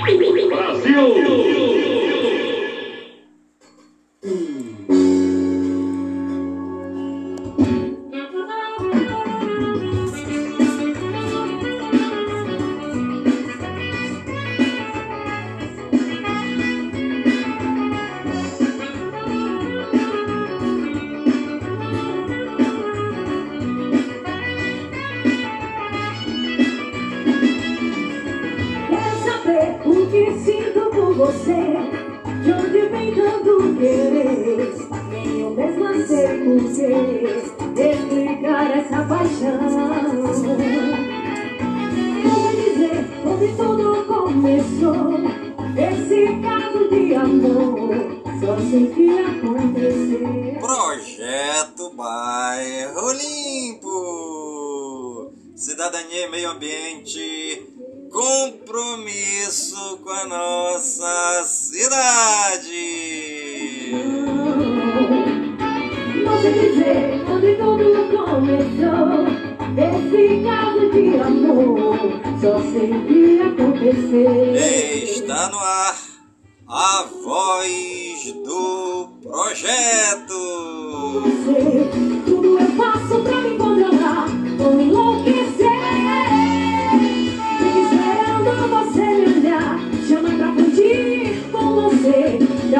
Brasil!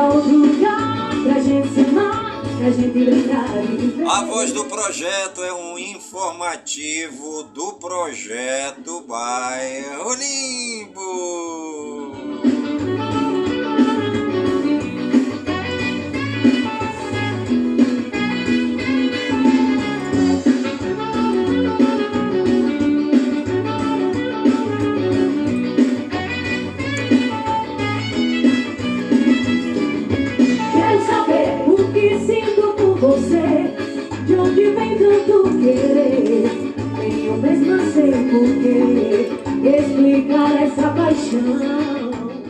outro lugar, pra gente se amar, pra gente brincar e viver. A voz do projeto é um informativo do projeto Bairro Limbo. querer Em eu sem sei porquê Explicar essa paixão.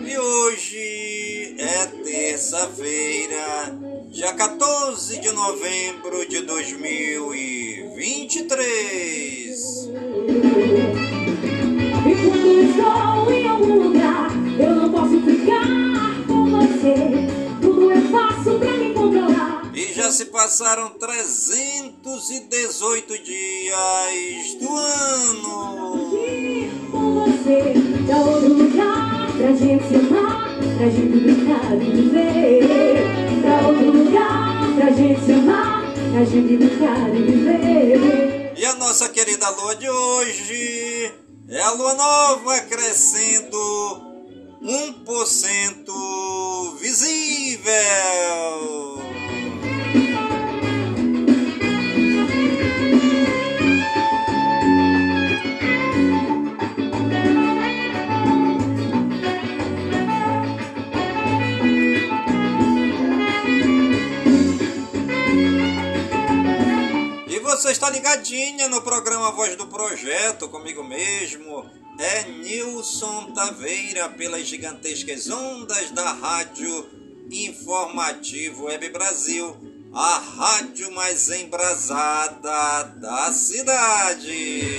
E hoje é terça-feira Dia 14 de novembro de 2023 E quando estou em algum lugar Já se passaram 318 dias do ano. Com você, já outro lugar pra gente se amar, pra gente brincar e viver. Pra outro lugar pra gente se amar, pra gente brincar e viver. E a nossa querida lua de hoje é a lua nova crescendo um por cento visível. ligadinha no programa Voz do Projeto, comigo mesmo, é Nilson Taveira, pelas gigantescas ondas da Rádio Informativo Web Brasil, a rádio mais embrasada da cidade.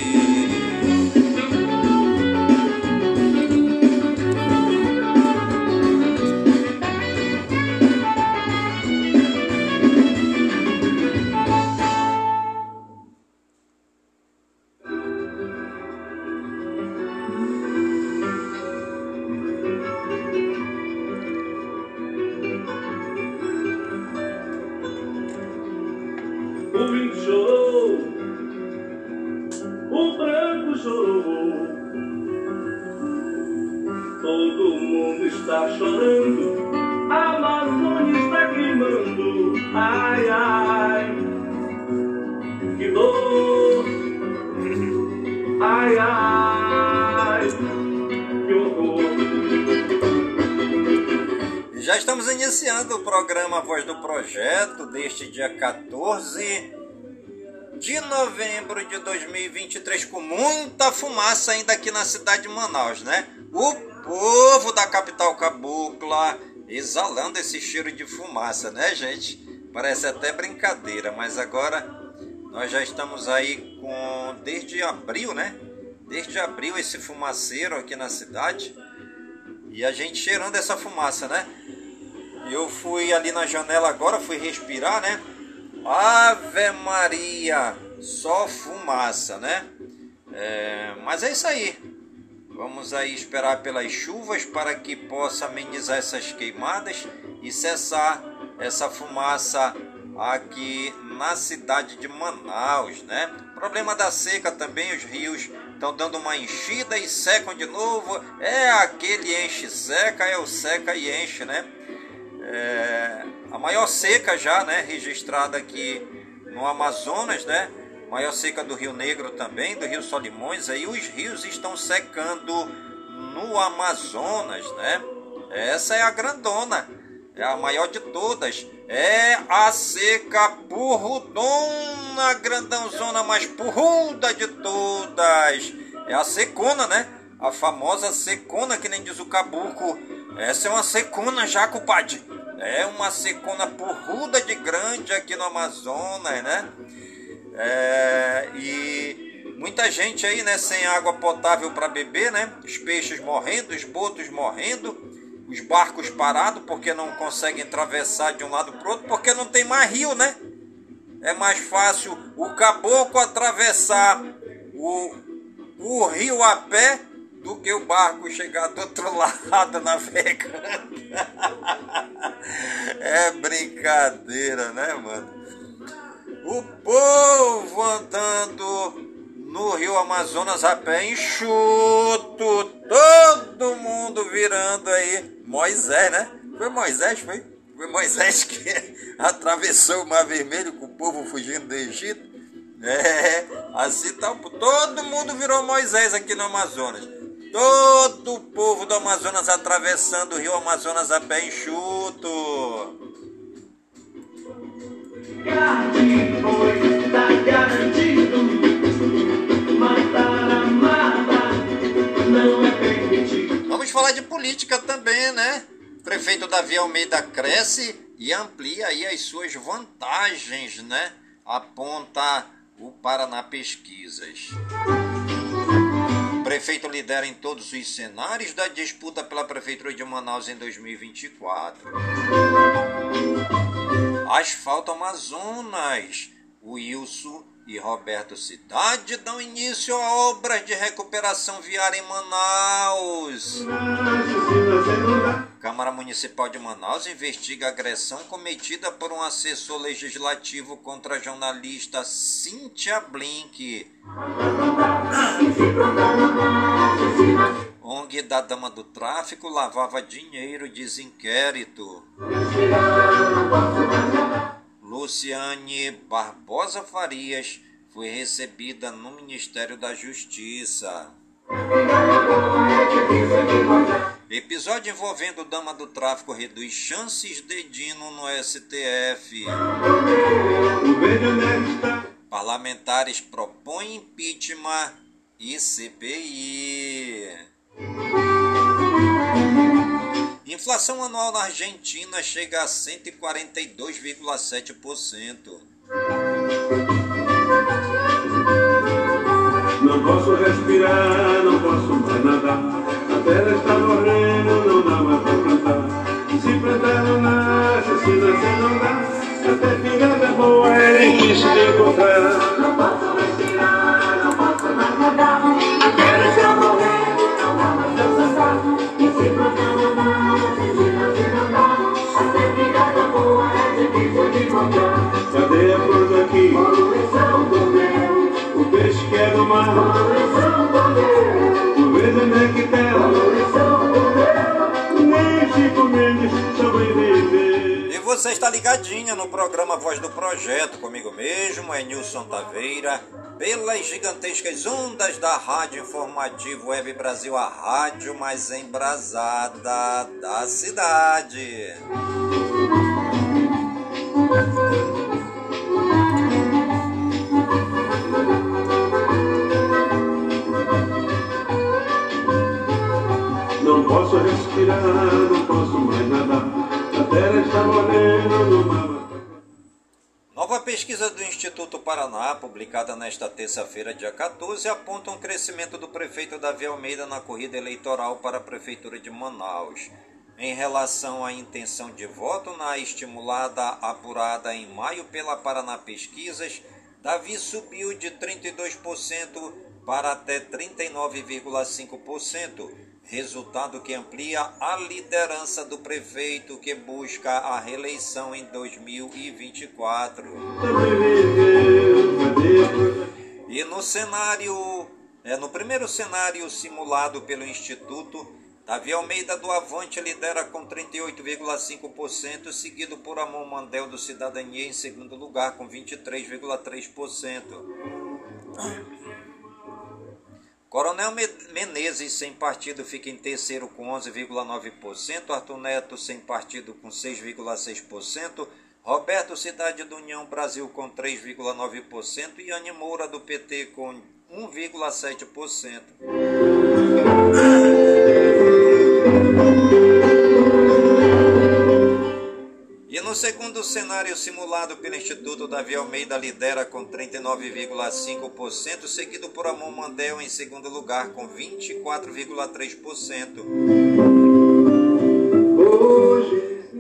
de novembro de 2023, com muita fumaça ainda aqui na cidade de Manaus, né? O povo da capital cabocla exalando esse cheiro de fumaça, né, gente? Parece até brincadeira, mas agora nós já estamos aí com desde abril, né? Desde abril esse fumaceiro aqui na cidade. E a gente cheirando essa fumaça, né? Eu fui ali na janela agora, fui respirar, né? Ave Maria, só fumaça, né? É, mas é isso aí. Vamos aí esperar pelas chuvas para que possa amenizar essas queimadas e cessar essa fumaça aqui na cidade de Manaus, né? Problema da seca também, os rios estão dando uma enchida e secam de novo. É aquele enche seca, é o seca e enche, né? É, a maior seca já, né, registrada aqui no Amazonas, né? Maior seca do Rio Negro também, do Rio Solimões, aí os rios estão secando no Amazonas, né? Essa é a grandona, é a maior de todas. É a seca purrudona, grandãozona mais purruda de todas. É a secona, né? A famosa secona, que nem diz o caboclo. Essa é uma secona já, compadre. É uma secona porruda de grande aqui no Amazonas, né? É, e muita gente aí, né, sem água potável para beber, né? Os peixes morrendo, os botos morrendo os barcos parados porque não conseguem atravessar de um lado para outro, porque não tem mais rio, né? É mais fácil o caboclo atravessar o, o rio a pé do que o barco chegar do outro lado navegando. é brincadeira, né, mano? O povo andando no Rio Amazonas a pé enxuto, todo mundo virando aí. Moisés, né? Foi Moisés, foi? Foi Moisés que atravessou o Mar Vermelho com o povo fugindo do Egito. É, assim tá, todo mundo virou Moisés aqui no Amazonas. Todo o povo do Amazonas atravessando o rio Amazonas a pé enxuto. Vamos falar de política também, né? Prefeito Davi Almeida cresce e amplia aí as suas vantagens, né? Aponta o Paraná Pesquisas. Prefeito lidera em todos os cenários da disputa pela Prefeitura de Manaus em 2024. Asfalto Amazonas. Wilson e Roberto Cidade dão início a obras de recuperação viária em Manaus. Câmara Municipal de Manaus investiga agressão cometida por um assessor legislativo contra a jornalista Cíntia Blink. ONG da Dama do Tráfico lavava dinheiro, diz inquérito. Luciane Barbosa Farias foi recebida no Ministério da Justiça. Episódio envolvendo dama do tráfico reduz chances de Dino no STF. Parlamentares propõem impeachment e CPI. Inflação anual na Argentina chega a 142,7%. Não posso respirar, não posso mais nadar. A terra está morrendo, não dá mais para plantar. Se plantar não nasce, se nascer não dá. Até pingada é boa, é difícil de encontrar. Não posso você está ligadinha no programa Voz do Projeto, comigo mesmo, é Nilson Taveira, pelas gigantescas ondas da Rádio Informativo Web Brasil, a rádio mais embrasada da cidade. Não posso mais. Nova pesquisa do Instituto Paraná, publicada nesta terça-feira, dia 14, aponta um crescimento do prefeito Davi Almeida na corrida eleitoral para a Prefeitura de Manaus. Em relação à intenção de voto na estimulada apurada em maio pela Paraná Pesquisas, Davi subiu de 32% para até 39,5%, resultado que amplia a liderança do prefeito que busca a reeleição em 2024. E no cenário, é, no primeiro cenário simulado pelo Instituto, Davi Almeida do Avante lidera com 38,5%, seguido por Amon Mandel do Cidadania em segundo lugar com 23,3%. Coronel Menezes, sem partido, fica em terceiro com 11,9%. Arthur Neto, sem partido, com 6,6%. Roberto Cidade do União Brasil, com 3,9%. E Anne Moura, do PT, com 1,7%. No segundo cenário simulado pelo Instituto, Davi Almeida lidera com 39,5%, seguido por Amon Mandel em segundo lugar com 24,3%.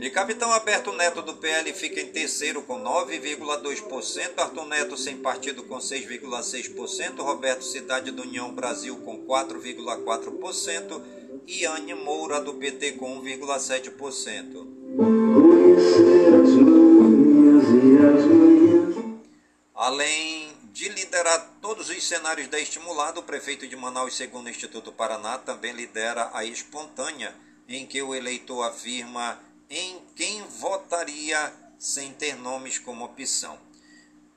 E Capitão Alberto Neto do PL fica em terceiro com 9,2%, Arthur Neto sem partido com 6,6%, Roberto Cidade do União Brasil com 4,4% e Anne Moura do PT com 1,7%. Além de liderar todos os cenários da Estimulado, o prefeito de Manaus, segundo o Instituto Paraná, também lidera a Espontânea, em que o eleitor afirma em quem votaria sem ter nomes como opção.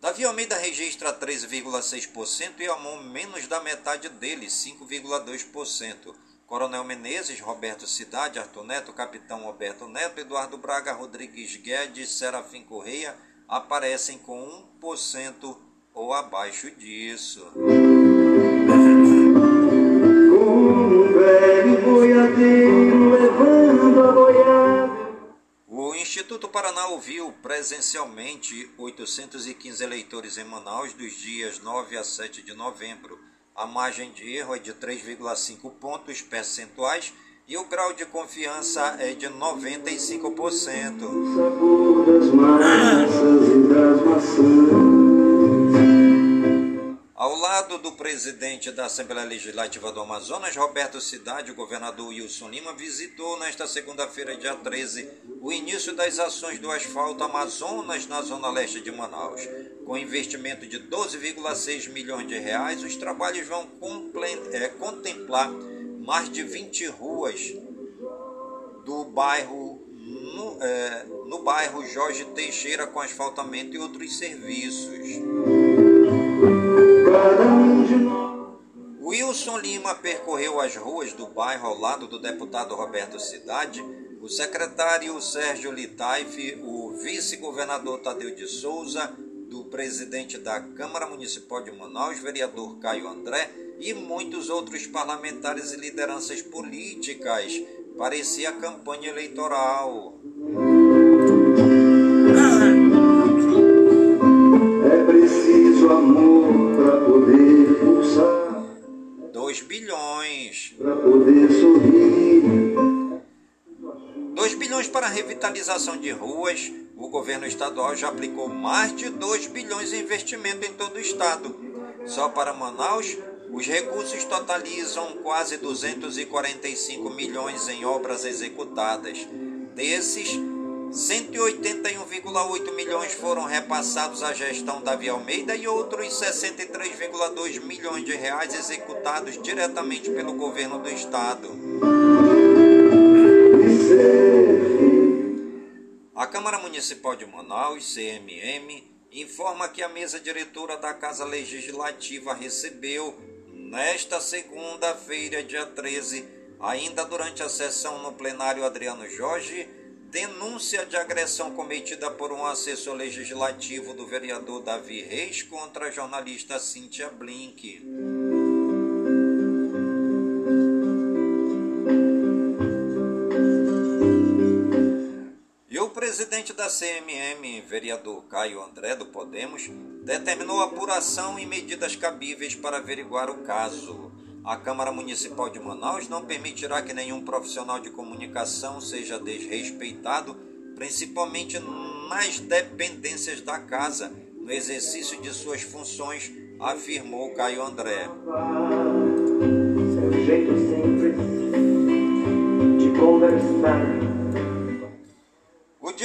Davi Almeida registra 13,6% e Amon menos da metade dele, 5,2%. Coronel Menezes, Roberto Cidade, Arthur Neto, Capitão Roberto Neto, Eduardo Braga, Rodrigues Guedes, Serafim Correia aparecem com 1% ou abaixo disso. O Instituto Paraná ouviu presencialmente 815 eleitores em Manaus dos dias 9 a 7 de novembro a margem de erro é de 3,5 pontos percentuais e o grau de confiança é de 95%. Ao lado do presidente da Assembleia Legislativa do Amazonas, Roberto Cidade, o governador Wilson Lima visitou nesta segunda-feira, dia 13, o início das ações do asfalto Amazonas na zona leste de Manaus. Com investimento de 12,6 milhões de reais, os trabalhos vão é, contemplar mais de 20 ruas do bairro no, é, no bairro Jorge Teixeira com asfaltamento e outros serviços. Wilson Lima percorreu as ruas do bairro ao lado do deputado Roberto Cidade, o secretário Sérgio Litaif, o vice-governador Tadeu de Souza, do presidente da Câmara Municipal de Manaus, vereador Caio André, e muitos outros parlamentares e lideranças políticas. Parecia campanha eleitoral. É preciso amor para poder pulsar. 2 bilhões. Para poder sorrir. 2 bilhões para revitalização de ruas, o governo estadual já aplicou mais de 2 bilhões em investimento em todo o estado. Só para Manaus, os recursos totalizam quase 245 milhões em obras executadas. Desses, 181,8 milhões foram repassados à gestão Davi Almeida e outros 63,2 milhões de reais executados diretamente pelo governo do estado. A Câmara Municipal de Manaus, CMM, informa que a mesa diretora da Casa Legislativa recebeu, nesta segunda-feira, dia 13, ainda durante a sessão no plenário Adriano Jorge, denúncia de agressão cometida por um assessor legislativo do vereador Davi Reis contra a jornalista Cíntia Blink. Presidente da CMM, vereador Caio André do Podemos, determinou apuração e medidas cabíveis para averiguar o caso. A Câmara Municipal de Manaus não permitirá que nenhum profissional de comunicação seja desrespeitado, principalmente nas dependências da casa, no exercício de suas funções, afirmou Caio André. Seu jeito simples de conversar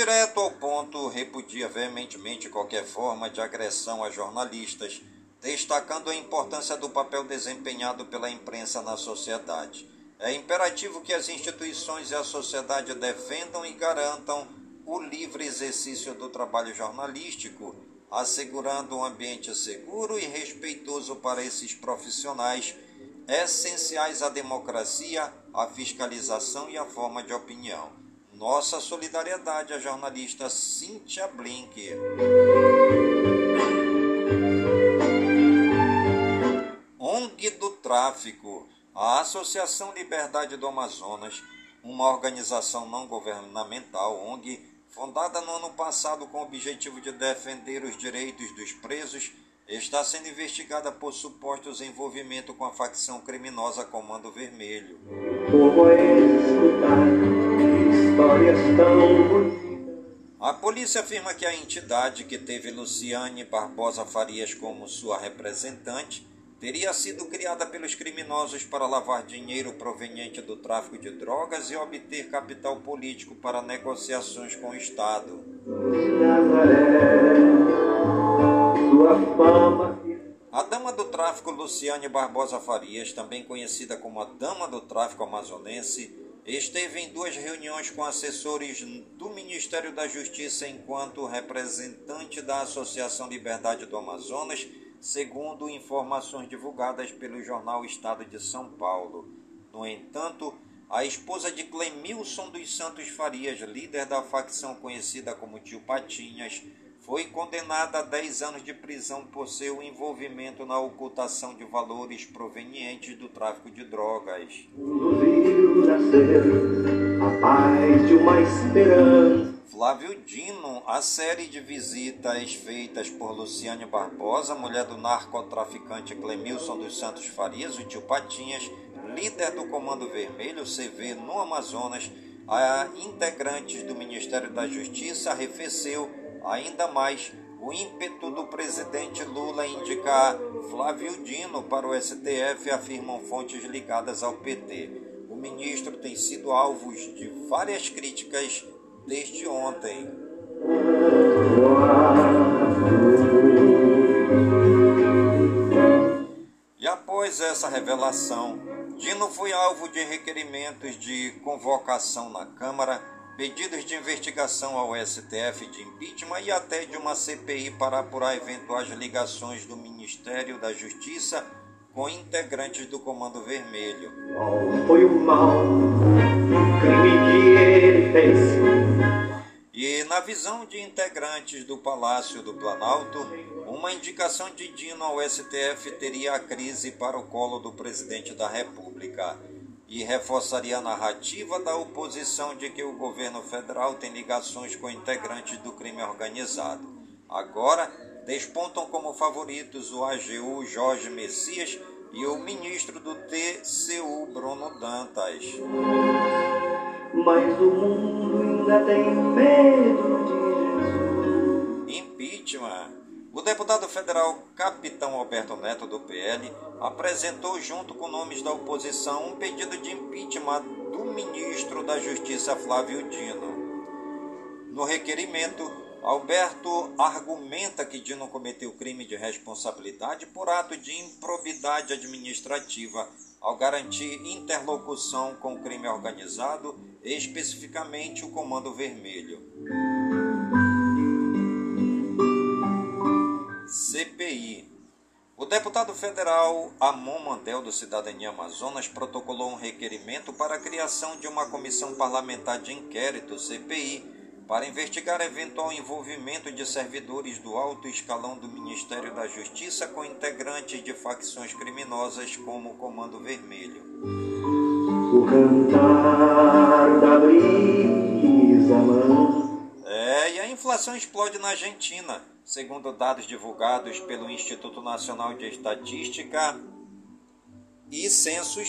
direto ao ponto repudia veementemente qualquer forma de agressão a jornalistas, destacando a importância do papel desempenhado pela imprensa na sociedade. É imperativo que as instituições e a sociedade defendam e garantam o livre exercício do trabalho jornalístico, assegurando um ambiente seguro e respeitoso para esses profissionais essenciais à democracia, à fiscalização e à forma de opinião. Nossa solidariedade à jornalista Cíntia Blink. ONG do Tráfico, a Associação Liberdade do Amazonas, uma organização não governamental, ONG, fundada no ano passado com o objetivo de defender os direitos dos presos, está sendo investigada por supostos envolvimento com a facção criminosa Comando Vermelho. Como é histórias tão bonitas. A polícia afirma que a entidade que teve Luciane Barbosa Farias como sua representante teria sido criada pelos criminosos para lavar dinheiro proveniente do tráfico de drogas e obter capital político para negociações com o Estado. A dama do tráfico Luciane Barbosa Farias, também conhecida como a dama do tráfico amazonense, Esteve em duas reuniões com assessores do Ministério da Justiça enquanto representante da Associação Liberdade do Amazonas, segundo informações divulgadas pelo jornal Estado de São Paulo. No entanto, a esposa de Clemilson dos Santos Farias, líder da facção conhecida como Tio Patinhas, foi condenada a 10 anos de prisão por seu envolvimento na ocultação de valores provenientes do tráfico de drogas. Flávio Dino, a série de visitas feitas por Luciane Barbosa, mulher do narcotraficante Clemilson dos Santos Farias, o tio Patinhas, líder do Comando Vermelho, CV, no Amazonas, a integrantes do Ministério da Justiça, arrefeceu ainda mais o ímpeto do presidente Lula indicar Flávio Dino para o STF, afirmam fontes ligadas ao PT. O ministro tem sido alvo de várias críticas desde ontem. E após essa revelação, Dino foi alvo de requerimentos de convocação na Câmara pedidos de investigação ao STF de impeachment e até de uma CPI para apurar eventuais ligações do Ministério da Justiça com integrantes do Comando Vermelho. Qual foi o mal, o crime que ele fez? E na visão de integrantes do Palácio do Planalto, uma indicação de Dino ao STF teria a crise para o colo do presidente da República e reforçaria a narrativa da oposição de que o governo federal tem ligações com integrantes do crime organizado. Agora, despontam como favoritos o AGU Jorge Messias e o ministro do TCU Bruno Dantas. Mas o mundo ainda tem medo de deputado federal Capitão Alberto Neto, do PL, apresentou, junto com nomes da oposição, um pedido de impeachment do ministro da Justiça Flávio Dino. No requerimento, Alberto argumenta que Dino cometeu crime de responsabilidade por ato de improbidade administrativa ao garantir interlocução com o crime organizado, especificamente o Comando Vermelho. CPI. O deputado federal Amon Mandel, do Cidadania Amazonas, protocolou um requerimento para a criação de uma comissão parlamentar de inquérito, CPI, para investigar eventual envolvimento de servidores do alto escalão do Ministério da Justiça com integrantes de facções criminosas como o Comando Vermelho. O cantar da brisa, é, e a inflação explode na Argentina segundo dados divulgados pelo Instituto Nacional de Estatística e Censos,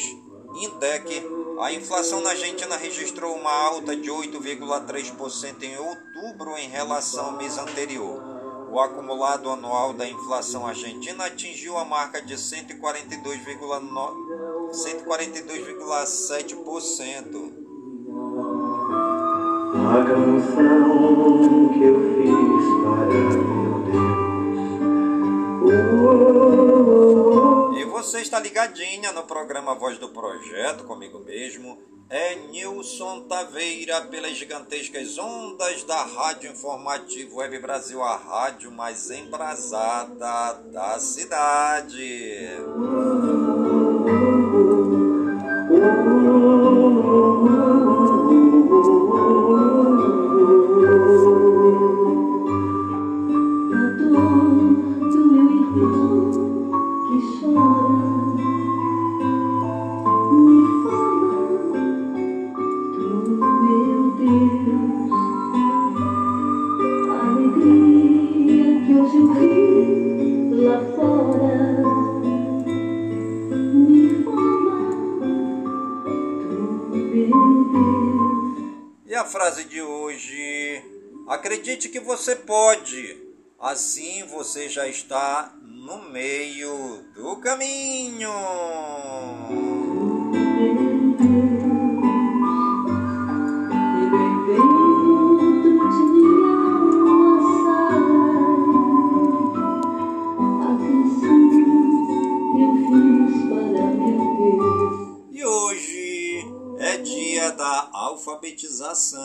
INDEC, a inflação na Argentina registrou uma alta de 8,3% em outubro em relação ao mês anterior. O acumulado anual da inflação argentina atingiu a marca de 142,7%. A canção que eu fiz para meu Deus. E você está ligadinha no programa Voz do Projeto, comigo mesmo. É Nilson Taveira pelas gigantescas ondas da Rádio Informativo Web Brasil, a rádio mais embrasada da cidade. Frase de hoje. Acredite que você pode, assim você já está no meio do caminho. Alfabetização.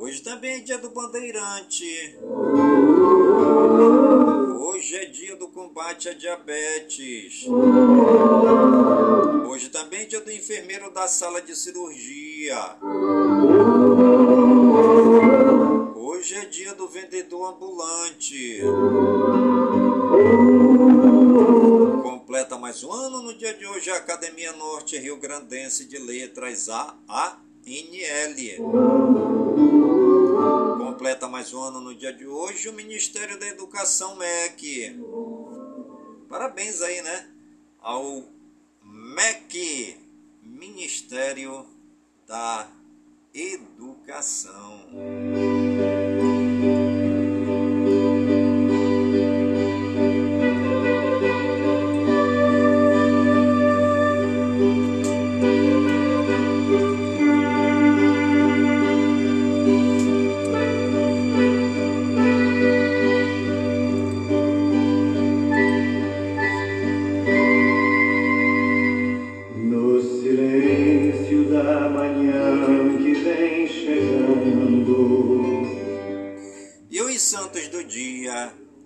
Hoje também é dia do bandeirante. Hoje é dia do combate à diabetes. Hoje também é dia do enfermeiro da sala de cirurgia. Hoje é dia do vendedor ambulante completa mais um ano no dia de hoje a Academia Norte Rio Grandense de Letras, a ANL. Completa mais um ano no dia de hoje o Ministério da Educação MEC. Parabéns aí, né? Ao MEC, Ministério da Educação.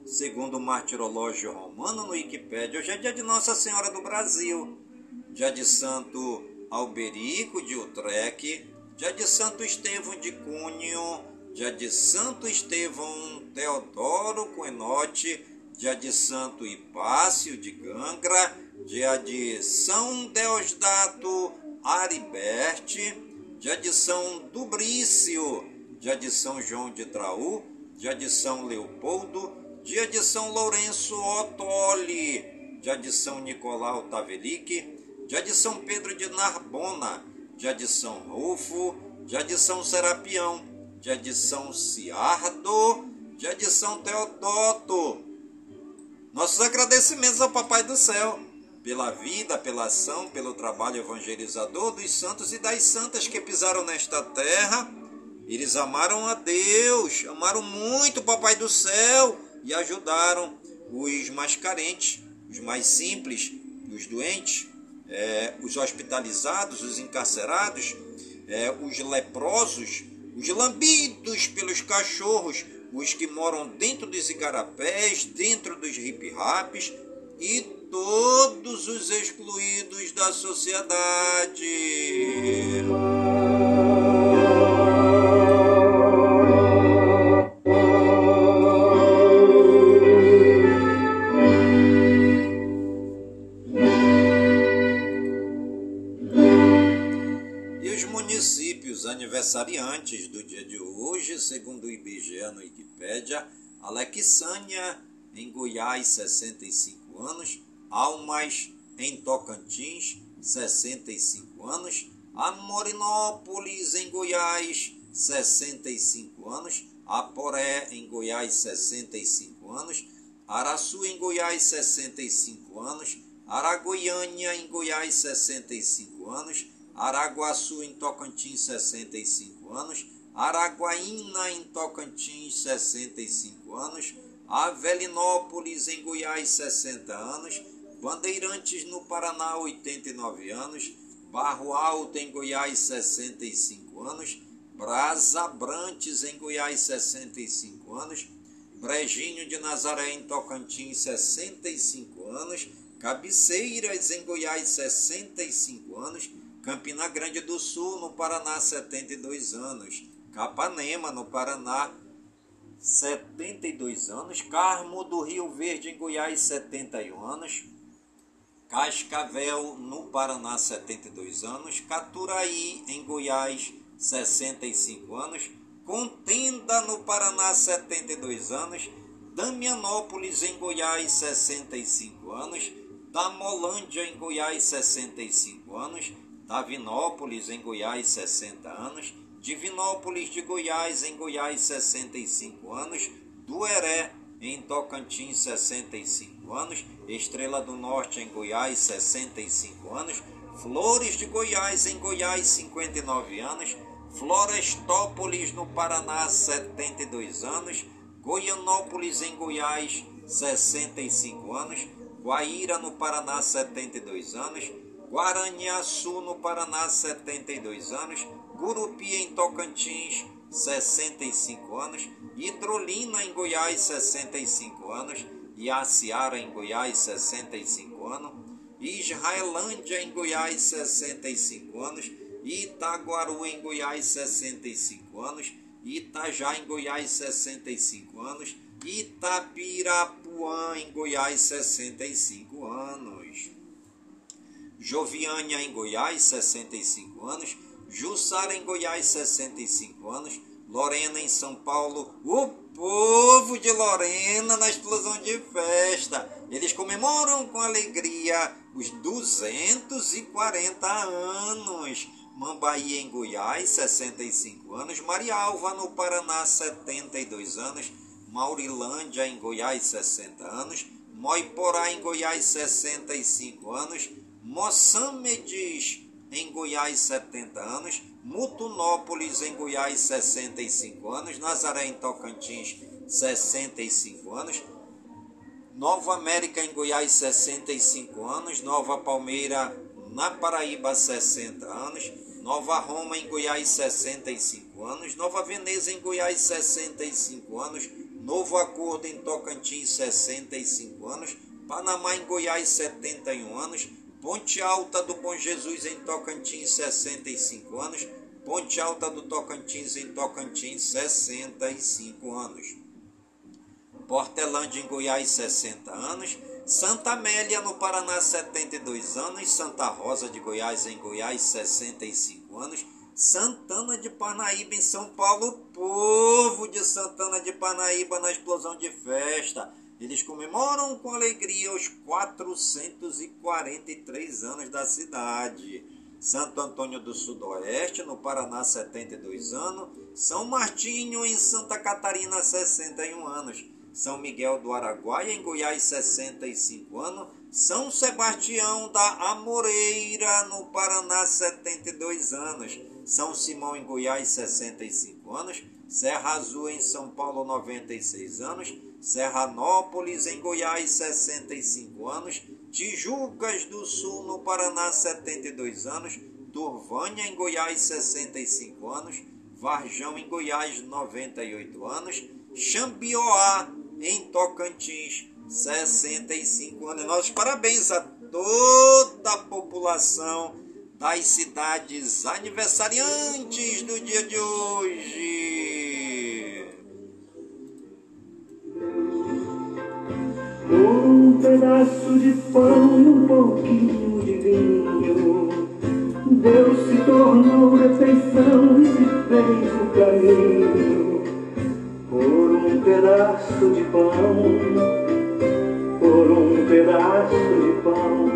Segundo o martirológio romano no Wikipédia, hoje é dia de Nossa Senhora do Brasil, dia de Santo Alberico de Utrecht, dia de Santo Estevão de Cunho, dia de Santo Estevão Teodoro Coenote, dia de Santo Hipácio de Gangra, dia de São Deosdato Ariberte, dia de São Dubrício, dia de São João de Traú, dia de São Leopoldo, dia de São Lourenço Ottoli, dia de São Nicolau Tavelique, dia de São Pedro de Narbona, dia de São Rufo, dia de São Serapião, dia de São Ciardo, dia de São Teodoto. Nossos agradecimentos ao Papai do Céu pela vida, pela ação, pelo trabalho evangelizador dos santos e das santas que pisaram nesta terra. Eles amaram a Deus, amaram muito o Papai do Céu e ajudaram os mais carentes, os mais simples, os doentes, é, os hospitalizados, os encarcerados, é, os leprosos, os lambidos pelos cachorros, os que moram dentro dos igarapés, dentro dos hip-raps e todos os excluídos da sociedade. Aniversariantes do dia de hoje segundo o IBGE no Wikipédia. Alexânia, em Goiás, 65 anos. Almas, em Tocantins, 65 anos. Amorinópolis, em Goiás, 65 anos. Aporé, em Goiás, 65 anos. Araçu, em Goiás, 65 anos. Araguaiânia, em Goiás, 65 anos. Araguaçu, em Tocantins, 65 anos. Araguaína, em Tocantins, 65 anos. Avelinópolis, em Goiás, 60 anos. Bandeirantes, no Paraná, 89 anos. Barro Alto, em Goiás, 65 anos. Brasabrantes, em Goiás, 65 anos. Brejinho de Nazaré, em Tocantins, 65 anos. Cabeceiras, em Goiás, 65 anos. Campina Grande do Sul, no Paraná, 72 anos. Capanema, no Paraná, 72 anos. Carmo do Rio Verde, em Goiás, 71 anos. Cascavel, no Paraná, 72 anos. Caturaí, em Goiás, 65 anos. Contenda, no Paraná, 72 anos. Damianópolis, em Goiás, 65 anos. Damolândia, em Goiás, 65 anos. Davinópolis, em Goiás, 60 anos. Divinópolis de Goiás, em Goiás, 65 anos. Dueré, em Tocantins, 65 anos. Estrela do Norte, em Goiás, 65 anos. Flores de Goiás, em Goiás, 59 anos. Florestópolis, no Paraná, 72 anos. Goianópolis, em Goiás, 65 anos. Guaíra, no Paraná, 72 anos. Guaraniaçu, no Paraná, 72 anos. Gurupi, em Tocantins, 65 anos. Hidrolina, em Goiás, 65 anos. Iaciara, em Goiás, 65 anos. Israelândia, em Goiás, 65 anos. Itaguaru, em Goiás, 65 anos. Itajá, em Goiás, 65 anos. Itapirapuã, em Goiás, 65 anos. Joviânia, em Goiás, 65 anos. Jussara, em Goiás, 65 anos. Lorena, em São Paulo. O povo de Lorena na explosão de festa. Eles comemoram com alegria os 240 anos. Mambaí, em Goiás, 65 anos. Marialva, no Paraná, 72 anos. Maurilândia, em Goiás, 60 anos. Moiporá, em Goiás, 65 anos. Moçamedes, em Goiás, 70 anos. Mutunópolis, em Goiás, 65 anos. Nazaré, em Tocantins, 65 anos. Nova América, em Goiás, 65 anos. Nova Palmeira, na Paraíba, 60 anos. Nova Roma, em Goiás, 65 anos. Nova Veneza, em Goiás, 65 anos. Novo Acordo, em Tocantins, 65 anos. Panamá, em Goiás, 71 anos. Ponte Alta do Bom Jesus, em Tocantins, 65 anos. Ponte Alta do Tocantins, em Tocantins, 65 anos. Portelândia, em Goiás, 60 anos. Santa Amélia, no Paraná, 72 anos. Santa Rosa de Goiás, em Goiás, 65 anos. Santana de Parnaíba, em São Paulo. Povo de Santana de Parnaíba na explosão de festa. Eles comemoram com alegria os 443 anos da cidade. Santo Antônio do Sudoeste, no Paraná, 72 anos. São Martinho, em Santa Catarina, 61 anos. São Miguel do Araguaia, em Goiás, 65 anos. São Sebastião da Amoreira, no Paraná, 72 anos. São Simão, em Goiás, 65 anos. Serra Azul, em São Paulo, 96 anos. Serranópolis, em Goiás, 65 anos. Tijucas do Sul, no Paraná, 72 anos. Turvânia, em Goiás, 65 anos. Varjão, em Goiás, 98 anos. Xambioá, em Tocantins, 65 anos. Nossos parabéns a toda a população das cidades aniversariantes do dia de hoje. Um pedaço de pão e um pouquinho de vinho. Deus se tornou refeição e se fez o caminho. pedaço de pão, por um pedaço de pão,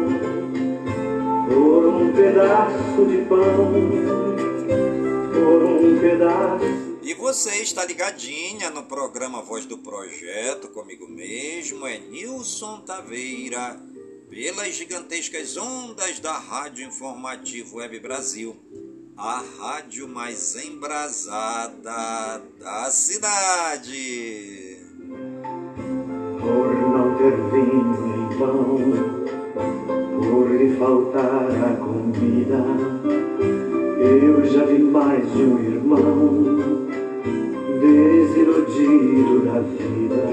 por um pedaço de pão, por um pedaço. E você está ligadinha no programa Voz do Projeto, comigo mesmo, é Nilson Taveira, pelas gigantescas ondas da Rádio Informativo Web Brasil a rádio mais embrasada da cidade. Por não ter vinho em pão, por lhe faltar a comida, eu já vi mais de um irmão desiludido da vida.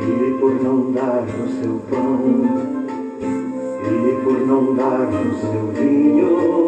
E por não dar o seu pão, e por não dar o seu vinho,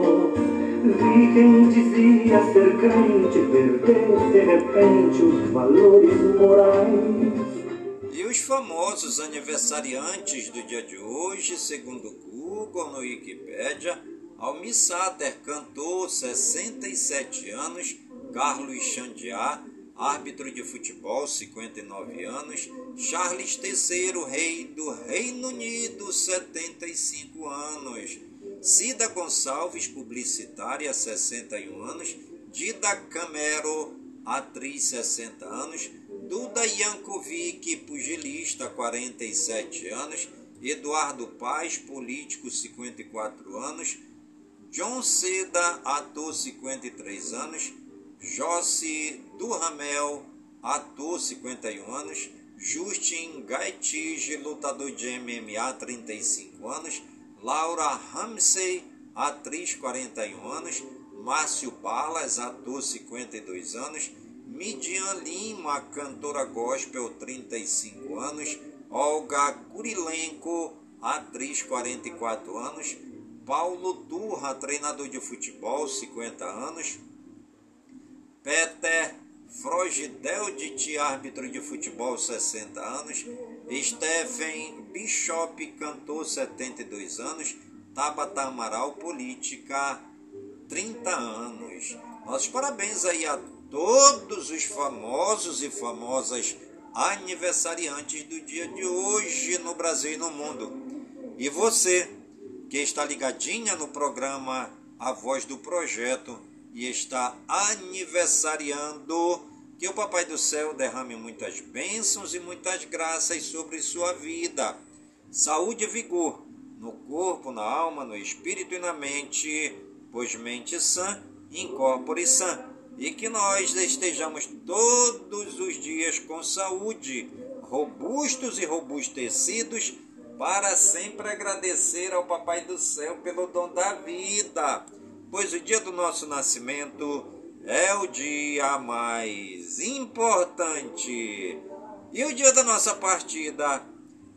Vi quem dizia ser crente perder de repente os valores morais. E os famosos aniversariantes do dia de hoje, segundo Google no Wikipedia, Almi Sater cantou 67 anos, Carlos Xandiá, árbitro de futebol, 59 anos, Charles III, rei do Reino Unido, 75 anos, Cida Gonçalves, publicitária, 61 anos. Dida Camero, atriz, 60 anos. Duda Yankovic, pugilista, 47 anos. Eduardo Paz, político, 54 anos. John Seda, ator, 53 anos. Jossi Duhamel, ator, 51 anos. Justin Gaetige, lutador de MMA, 35 anos. Laura Ramsey, atriz 41 anos, Márcio Balas, ator 52 anos, Midian Lima, cantora gospel 35 anos, Olga Kurilenko, atriz 44 anos, Paulo Turra, treinador de futebol 50 anos, Peter Frogdeldit, árbitro de futebol 60 anos, Stephen Bishop, cantor 72 anos, Tabata Amaral, política 30 anos. Nossos parabéns aí a todos os famosos e famosas aniversariantes do dia de hoje no Brasil e no mundo. E você que está ligadinha no programa A Voz do Projeto e está aniversariando que o Papai do Céu derrame muitas bênçãos e muitas graças sobre sua vida. Saúde e vigor no corpo, na alma, no espírito e na mente, pois mente sã, incorpore sã. E que nós estejamos todos os dias com saúde, robustos e robustecidos, para sempre agradecer ao Papai do Céu pelo dom da vida. Pois o dia do nosso nascimento é o dia mais importante. E o dia da nossa partida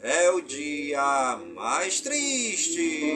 é o dia mais triste.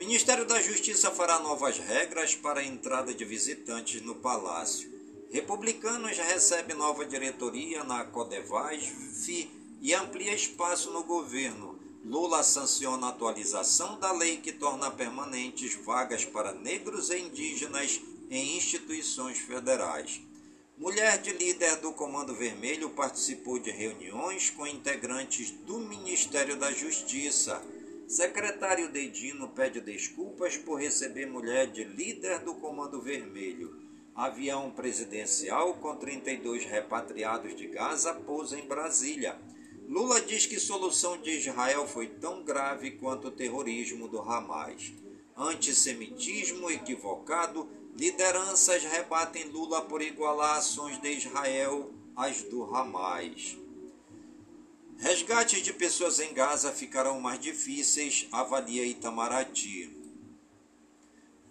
Ministério da Justiça fará novas regras para a entrada de visitantes no palácio. Republicanos recebe nova diretoria na Codevasf e amplia espaço no governo. Lula sanciona a atualização da lei que torna permanentes vagas para negros e indígenas em instituições federais. Mulher de líder do Comando Vermelho participou de reuniões com integrantes do Ministério da Justiça. Secretário Dedino pede desculpas por receber mulher de líder do Comando Vermelho. Avião presidencial com 32 repatriados de Gaza pousa em Brasília. Lula diz que solução de Israel foi tão grave quanto o terrorismo do Hamas. Antissemitismo equivocado Lideranças rebatem Lula por igualar ações de Israel às do Hamas. Resgates de pessoas em Gaza ficarão mais difíceis, avalia Itamaraty.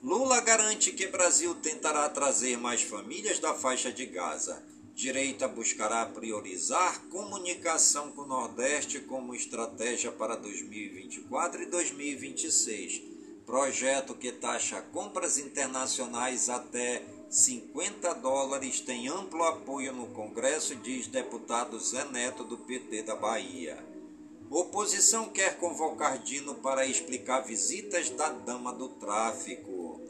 Lula garante que Brasil tentará trazer mais famílias da faixa de Gaza. Direita buscará priorizar comunicação com o Nordeste como estratégia para 2024 e 2026 Projeto que taxa compras internacionais até 50 dólares tem amplo apoio no Congresso, diz deputado Zé Neto do PT da Bahia. Oposição quer convocar Dino para explicar visitas da dama do tráfico.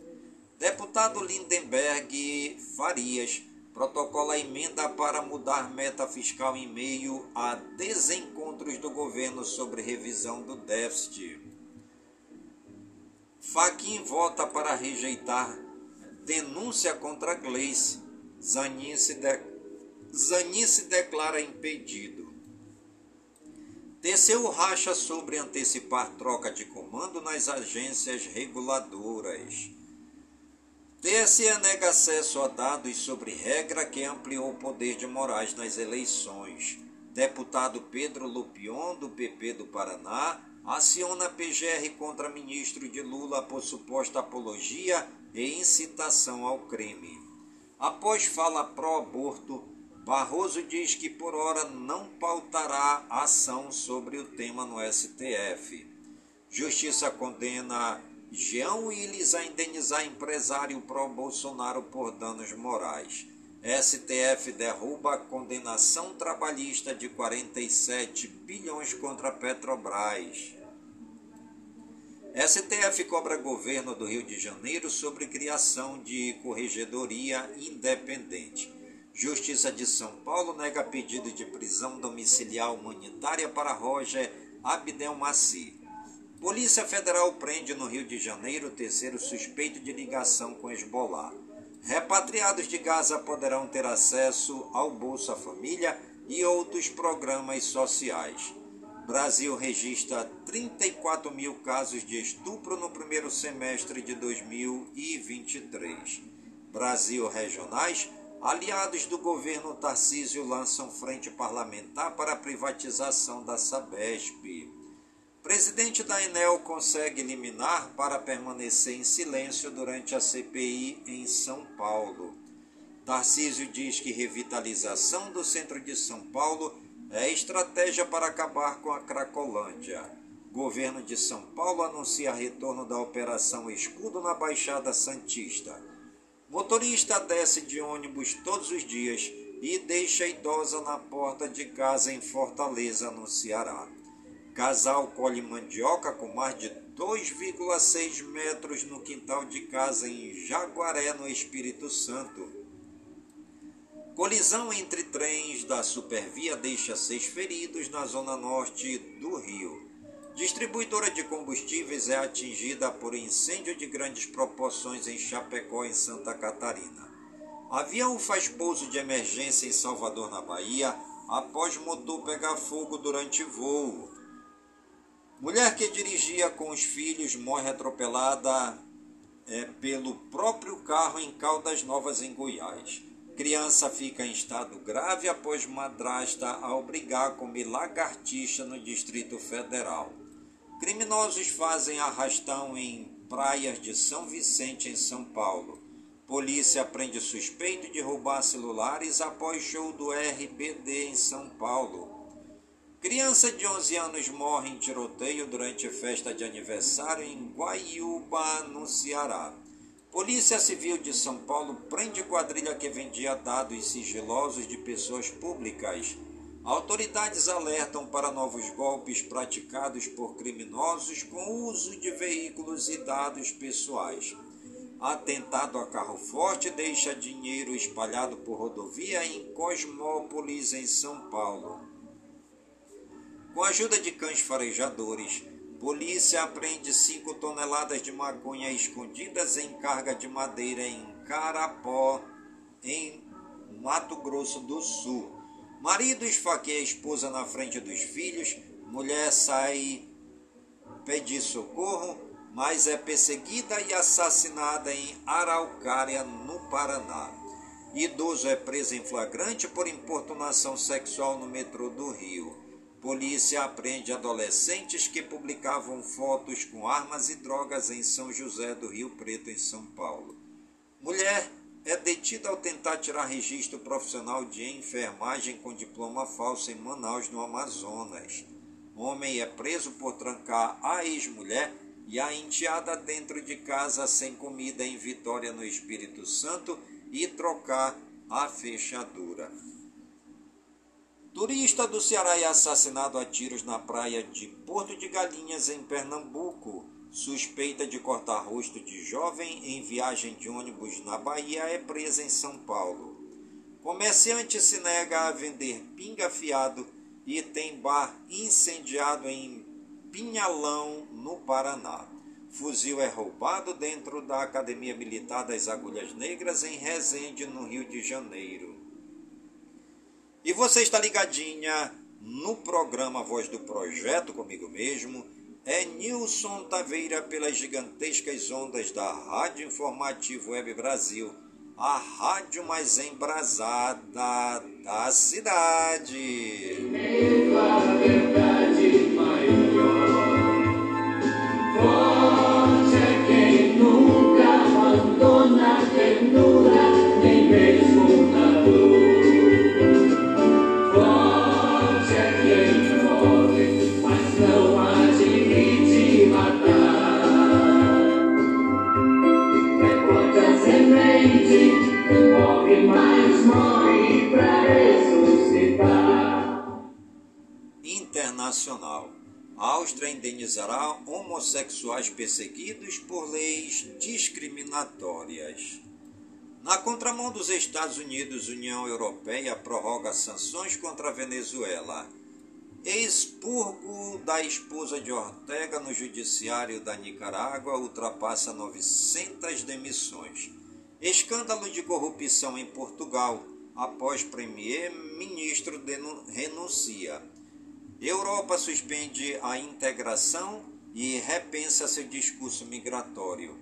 Deputado Lindenberg Farias protocola emenda para mudar meta fiscal em meio a desencontros do governo sobre revisão do déficit. Faquin vota para rejeitar denúncia contra Gleice. Zanin se, de... Zanin se declara impedido. TCU racha sobre antecipar troca de comando nas agências reguladoras. TSE nega acesso a dados sobre regra que ampliou o poder de Moraes nas eleições. Deputado Pedro Lupion, do PP do Paraná, aciona PGR contra ministro de Lula por suposta apologia e incitação ao crime. Após fala pró-aborto, Barroso diz que por hora não pautará ação sobre o tema no STF. Justiça condena Jean Willis a indenizar empresário pró-Bolsonaro por danos morais. STF derruba a condenação trabalhista de 47 bilhões contra Petrobras. STF cobra governo do Rio de Janeiro sobre criação de corregedoria independente. Justiça de São Paulo nega pedido de prisão domiciliar humanitária para Roger Abdelmaci. Polícia Federal prende no Rio de Janeiro o terceiro suspeito de ligação com Hezbollah. Repatriados de Gaza poderão ter acesso ao Bolsa Família e outros programas sociais. Brasil registra 34 mil casos de estupro no primeiro semestre de 2023. Brasil regionais, aliados do governo Tarcísio lançam frente parlamentar para a privatização da Sabesp. Presidente da Enel consegue liminar para permanecer em silêncio durante a CPI em São Paulo. Tarcísio diz que revitalização do centro de São Paulo é estratégia para acabar com a Cracolândia. Governo de São Paulo anuncia retorno da Operação Escudo na Baixada Santista. Motorista desce de ônibus todos os dias e deixa idosa na porta de casa em Fortaleza, no Ceará. Casal colhe mandioca com mais de 2,6 metros no quintal de casa em Jaguaré, no Espírito Santo. Colisão entre trens da Supervia deixa seis feridos na zona norte do Rio. Distribuidora de combustíveis é atingida por incêndio de grandes proporções em Chapecó, em Santa Catarina. Avião faz pouso de emergência em Salvador, na Bahia, após motor pegar fogo durante voo. Mulher que dirigia com os filhos morre atropelada é, pelo próprio carro em Caldas Novas, em Goiás. Criança fica em estado grave após madrasta a obrigar a comer lagartixa no Distrito Federal. Criminosos fazem arrastão em praias de São Vicente, em São Paulo. Polícia prende suspeito de roubar celulares após show do RBD em São Paulo. Criança de 11 anos morre em tiroteio durante festa de aniversário em Guaiúba, no Ceará. Polícia Civil de São Paulo prende quadrilha que vendia dados sigilosos de pessoas públicas. Autoridades alertam para novos golpes praticados por criminosos com uso de veículos e dados pessoais. Atentado a carro forte deixa dinheiro espalhado por rodovia em Cosmópolis, em São Paulo. Com a ajuda de cães farejadores, polícia apreende 5 toneladas de maconha escondidas em carga de madeira em Carapó, em Mato Grosso do Sul. Marido esfaqueia a esposa na frente dos filhos, mulher sai pedir socorro mas é perseguida e assassinada em Araucária, no Paraná. Idoso é preso em flagrante por importunação sexual no metrô do Rio. Polícia apreende adolescentes que publicavam fotos com armas e drogas em São José do Rio Preto, em São Paulo. Mulher é detida ao tentar tirar registro profissional de enfermagem com diploma falso em Manaus, no Amazonas. Homem é preso por trancar a ex-mulher e a enteada dentro de casa sem comida em Vitória no Espírito Santo e trocar a fechadura. Turista do Ceará é assassinado a tiros na praia de Porto de Galinhas, em Pernambuco. Suspeita de cortar rosto de jovem em viagem de ônibus na Bahia é presa em São Paulo. Comerciante se nega a vender pinga fiado e tem bar incendiado em Pinhalão, no Paraná. Fuzil é roubado dentro da Academia Militar das Agulhas Negras, em Resende, no Rio de Janeiro. E você está ligadinha no programa Voz do Projeto, comigo mesmo. É Nilson Taveira pelas gigantescas ondas da Rádio Informativo Web Brasil, a rádio mais embrasada da cidade. Forte é quem nunca abandona a ternura, leis discriminatórias. Na contramão dos Estados Unidos, União Europeia prorroga sanções contra a Venezuela. Expurgo da esposa de Ortega no judiciário da Nicarágua ultrapassa 900 demissões. Escândalo de corrupção em Portugal após premier-ministro renuncia. Europa suspende a integração e repensa seu discurso migratório.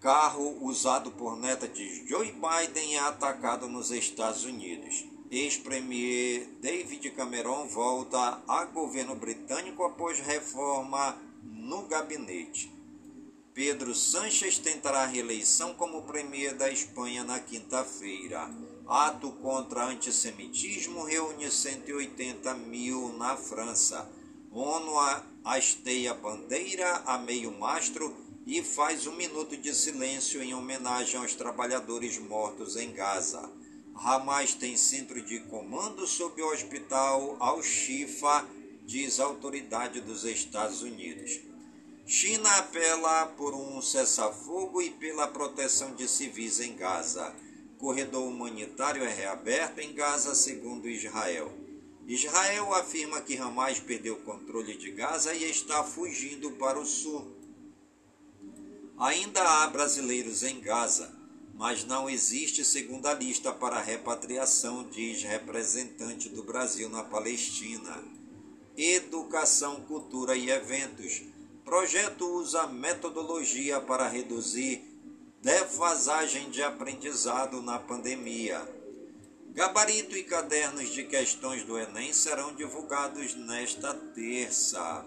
Carro usado por neta de Joe Biden é atacado nos Estados Unidos. Ex-premier David Cameron volta a governo britânico após reforma no gabinete. Pedro Sánchez tentará reeleição como premier da Espanha na quinta-feira. Ato contra antissemitismo reúne 180 mil na França. ONU hasteia bandeira a meio mastro e faz um minuto de silêncio em homenagem aos trabalhadores mortos em Gaza. Hamas tem centro de comando sob o hospital Al-Shifa, diz a autoridade dos Estados Unidos. China apela por um cessar-fogo e pela proteção de civis em Gaza corredor humanitário é reaberto em Gaza, segundo Israel. Israel afirma que Hamas perdeu o controle de Gaza e está fugindo para o sul. Ainda há brasileiros em Gaza, mas não existe segunda lista para repatriação, diz representante do Brasil na Palestina. Educação, cultura e eventos. Projeto usa metodologia para reduzir defasagem de aprendizado na pandemia. Gabarito e cadernos de questões do Enem serão divulgados nesta terça.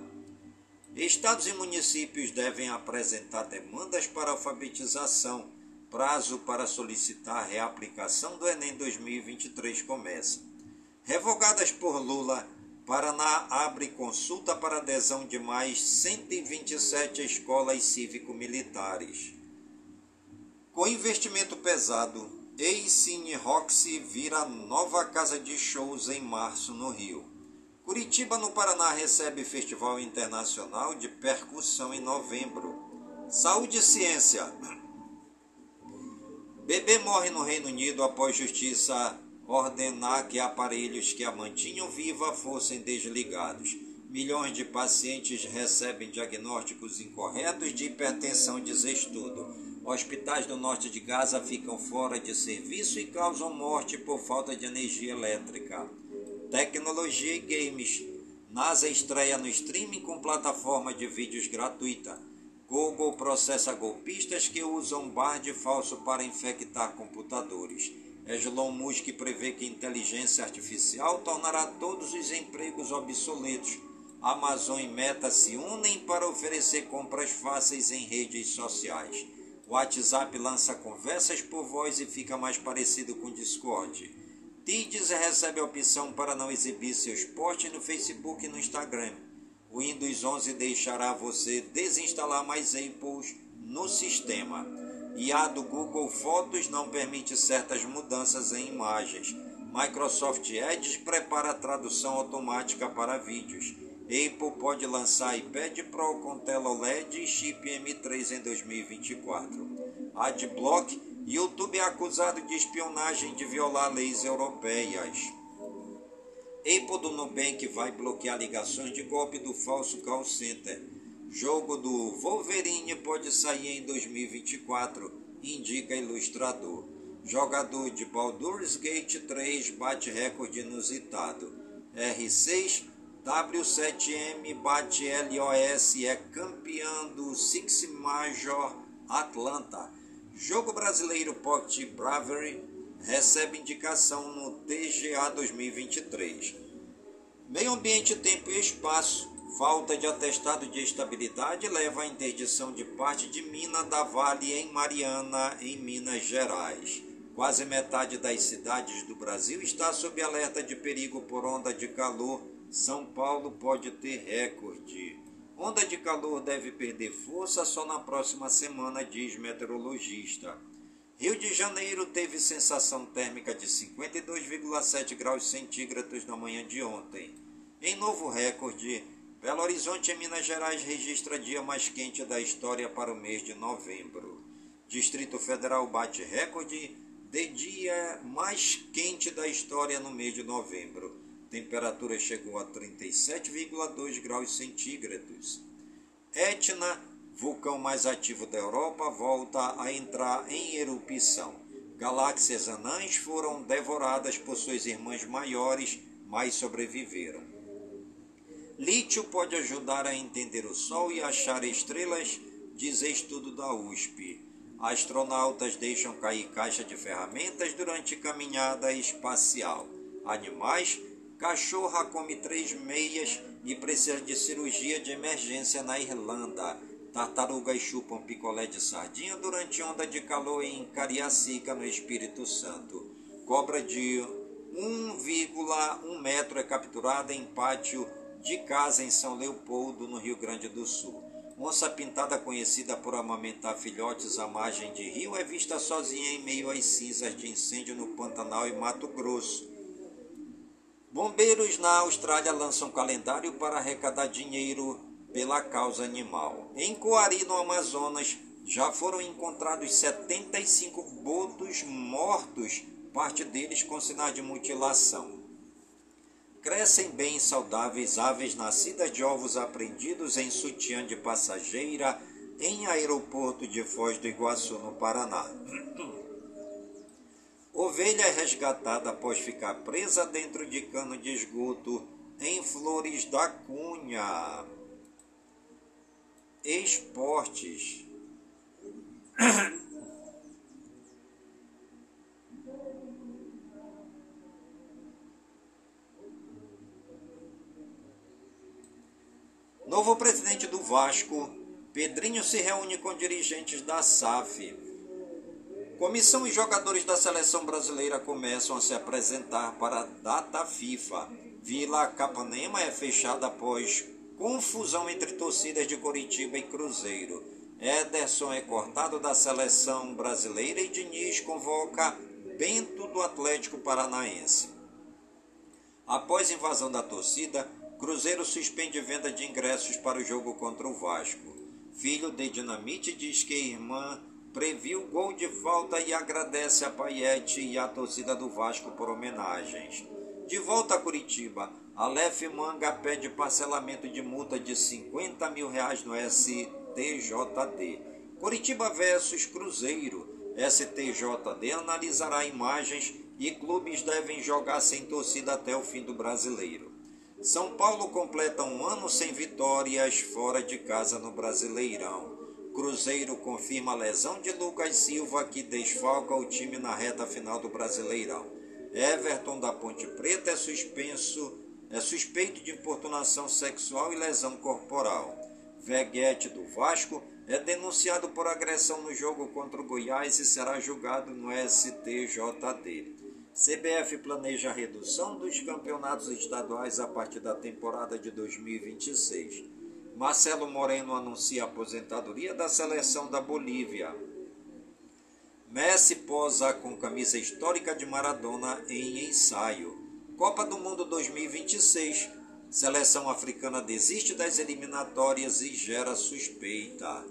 Estados e municípios devem apresentar demandas para alfabetização. Prazo para solicitar a reaplicação do Enem 2023 começa. Revogadas por Lula, Paraná abre consulta para adesão de mais 127 escolas cívico-militares. Com investimento pesado, Eicine Roxy vira nova casa de shows em março no Rio. Curitiba, no Paraná, recebe Festival Internacional de Percussão em novembro. Saúde e Ciência. Bebê morre no Reino Unido após justiça ordenar que aparelhos que a mantinham viva fossem desligados. Milhões de pacientes recebem diagnósticos incorretos de hipertensão, diz estudo. Hospitais do norte de Gaza ficam fora de serviço e causam morte por falta de energia elétrica. Tecnologia e games. NASA estreia no streaming com plataforma de vídeos gratuita. Google processa golpistas que usam bard falso para infectar computadores. Elon Musk prevê que inteligência artificial tornará todos os empregos obsoletos. Amazon e Meta se unem para oferecer compras fáceis em redes sociais. WhatsApp lança conversas por voz e fica mais parecido com Discord. Tides recebe a opção para não exibir seus posts no Facebook e no Instagram. O Windows 11 deixará você desinstalar mais Apples no sistema. E a do Google Fotos não permite certas mudanças em imagens. Microsoft Edge prepara a tradução automática para vídeos. Apple pode lançar iPad Pro com tela OLED e chip M3 em 2024. Adblock, YouTube é acusado de espionagem de violar leis europeias. Apple do Nubank vai bloquear ligações de golpe do falso call center. Jogo do Wolverine pode sair em 2024, indica ilustrador. Jogador de Baldur's Gate 3 bate recorde inusitado. R6 W7M bate LOS é campeão do Six Major Atlanta. Jogo brasileiro Pocket Bravery recebe indicação no TGA 2023. Meio ambiente, tempo e espaço. Falta de atestado de estabilidade leva à interdição de parte de mina da Vale em Mariana, em Minas Gerais. Quase metade das cidades do Brasil está sob alerta de perigo por onda de calor são Paulo pode ter recorde. Onda de calor deve perder força só na próxima semana, diz meteorologista. Rio de Janeiro teve sensação térmica de 52,7 graus centígrados na manhã de ontem. Em novo recorde, Belo Horizonte, em Minas Gerais, registra dia mais quente da história para o mês de novembro. Distrito Federal bate recorde de dia mais quente da história no mês de novembro temperatura chegou a 37,2 graus centígrados. Etna, vulcão mais ativo da Europa, volta a entrar em erupção. Galáxias anãs foram devoradas por suas irmãs maiores, mas sobreviveram. Lítio pode ajudar a entender o Sol e achar estrelas, diz estudo da USP. Astronautas deixam cair caixa de ferramentas durante caminhada espacial. Animais Cachorra come três meias e precisa de cirurgia de emergência na Irlanda. Tartarugas chupam picolé de sardinha durante onda de calor em Cariacica, no Espírito Santo. Cobra de 1,1 metro é capturada em pátio de casa em São Leopoldo, no Rio Grande do Sul. Onça pintada, conhecida por amamentar filhotes à margem de rio, é vista sozinha em meio às cinzas de incêndio no Pantanal e Mato Grosso. Bombeiros na Austrália lançam calendário para arrecadar dinheiro pela causa animal. Em Coari, no Amazonas, já foram encontrados 75 botos mortos, parte deles com sinais de mutilação. Crescem bem saudáveis aves nascidas de ovos apreendidos em sutiã de passageira em aeroporto de Foz do Iguaçu, no Paraná. Ovelha resgatada após ficar presa dentro de cano de esgoto em Flores da Cunha. Esportes. Novo presidente do Vasco, Pedrinho se reúne com dirigentes da SAF Comissão e jogadores da seleção brasileira começam a se apresentar para a data FIFA. Vila Capanema é fechada após confusão entre torcidas de Coritiba e Cruzeiro. Ederson é cortado da seleção brasileira e Diniz convoca Bento do Atlético Paranaense. Após invasão da torcida, Cruzeiro suspende venda de ingressos para o jogo contra o Vasco. Filho de Dinamite diz que irmã previu gol de falta e agradece a Paiete e a torcida do Vasco por homenagens. De volta a Curitiba, Aleph Manga pede parcelamento de multa de 50 mil reais no STJD. Curitiba versus Cruzeiro. STJD analisará imagens e clubes devem jogar sem torcida até o fim do brasileiro. São Paulo completa um ano sem vitórias fora de casa no Brasileirão. Cruzeiro confirma a lesão de Lucas Silva, que desfalca o time na reta final do Brasileirão. Everton da Ponte Preta é suspenso, é suspeito de importunação sexual e lesão corporal. Veguete do Vasco é denunciado por agressão no jogo contra o Goiás e será julgado no STJD. CBF planeja a redução dos campeonatos estaduais a partir da temporada de 2026. Marcelo Moreno anuncia a aposentadoria da seleção da Bolívia. Messi posa com camisa histórica de Maradona em ensaio. Copa do Mundo 2026. Seleção africana desiste das eliminatórias e gera suspeita.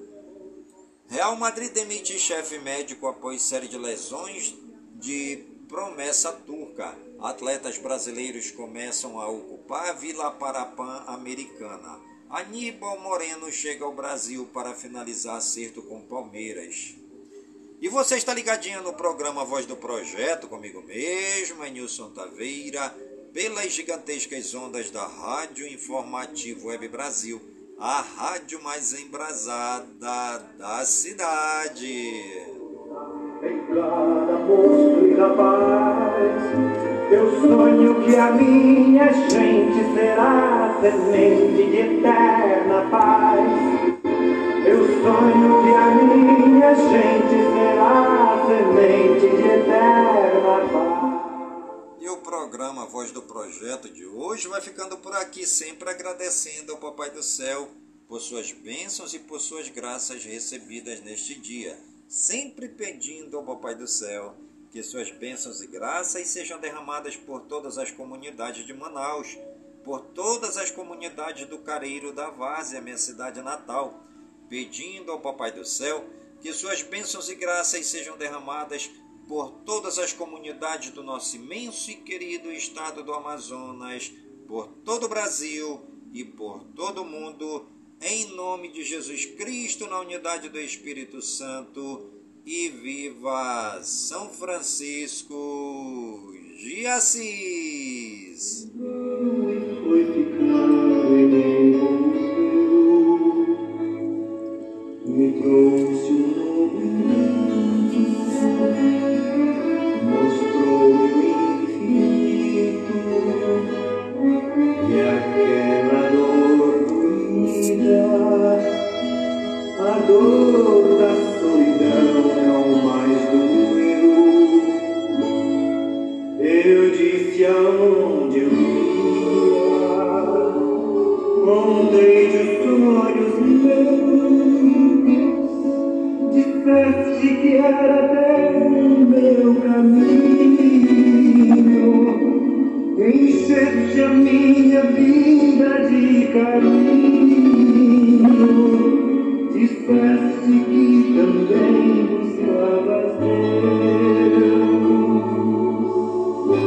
Real Madrid demite chefe médico após série de lesões de promessa turca. Atletas brasileiros começam a ocupar a Vila Parapan americana. Aníbal Moreno chega ao Brasil para finalizar acerto com Palmeiras. E você está ligadinho no programa Voz do Projeto, comigo mesmo, Nilson Taveira, pelas gigantescas ondas da Rádio Informativo Web Brasil, a rádio mais embrasada da cidade. E rapaz eu sonho que a minha gente será semente de eterna paz. Eu sonho que a minha gente será semente de eterna paz. E o programa Voz do Projeto de hoje vai ficando por aqui, sempre agradecendo ao Papai do Céu por suas bênçãos e por suas graças recebidas neste dia. Sempre pedindo ao Papai do Céu que suas bênçãos e graças sejam derramadas por todas as comunidades de Manaus, por todas as comunidades do Careiro da Várzea, minha cidade natal, pedindo ao Papai do Céu que suas bênçãos e graças sejam derramadas por todas as comunidades do nosso imenso e querido estado do Amazonas, por todo o Brasil e por todo o mundo, em nome de Jesus Cristo, na unidade do Espírito Santo e viva São Francisco de Assis. Foi me trouxe um novo mostrou o infinito e aquela dor a dor da aonde disseste que era teu o meu caminho, encheste a minha vida de carinho, disseste.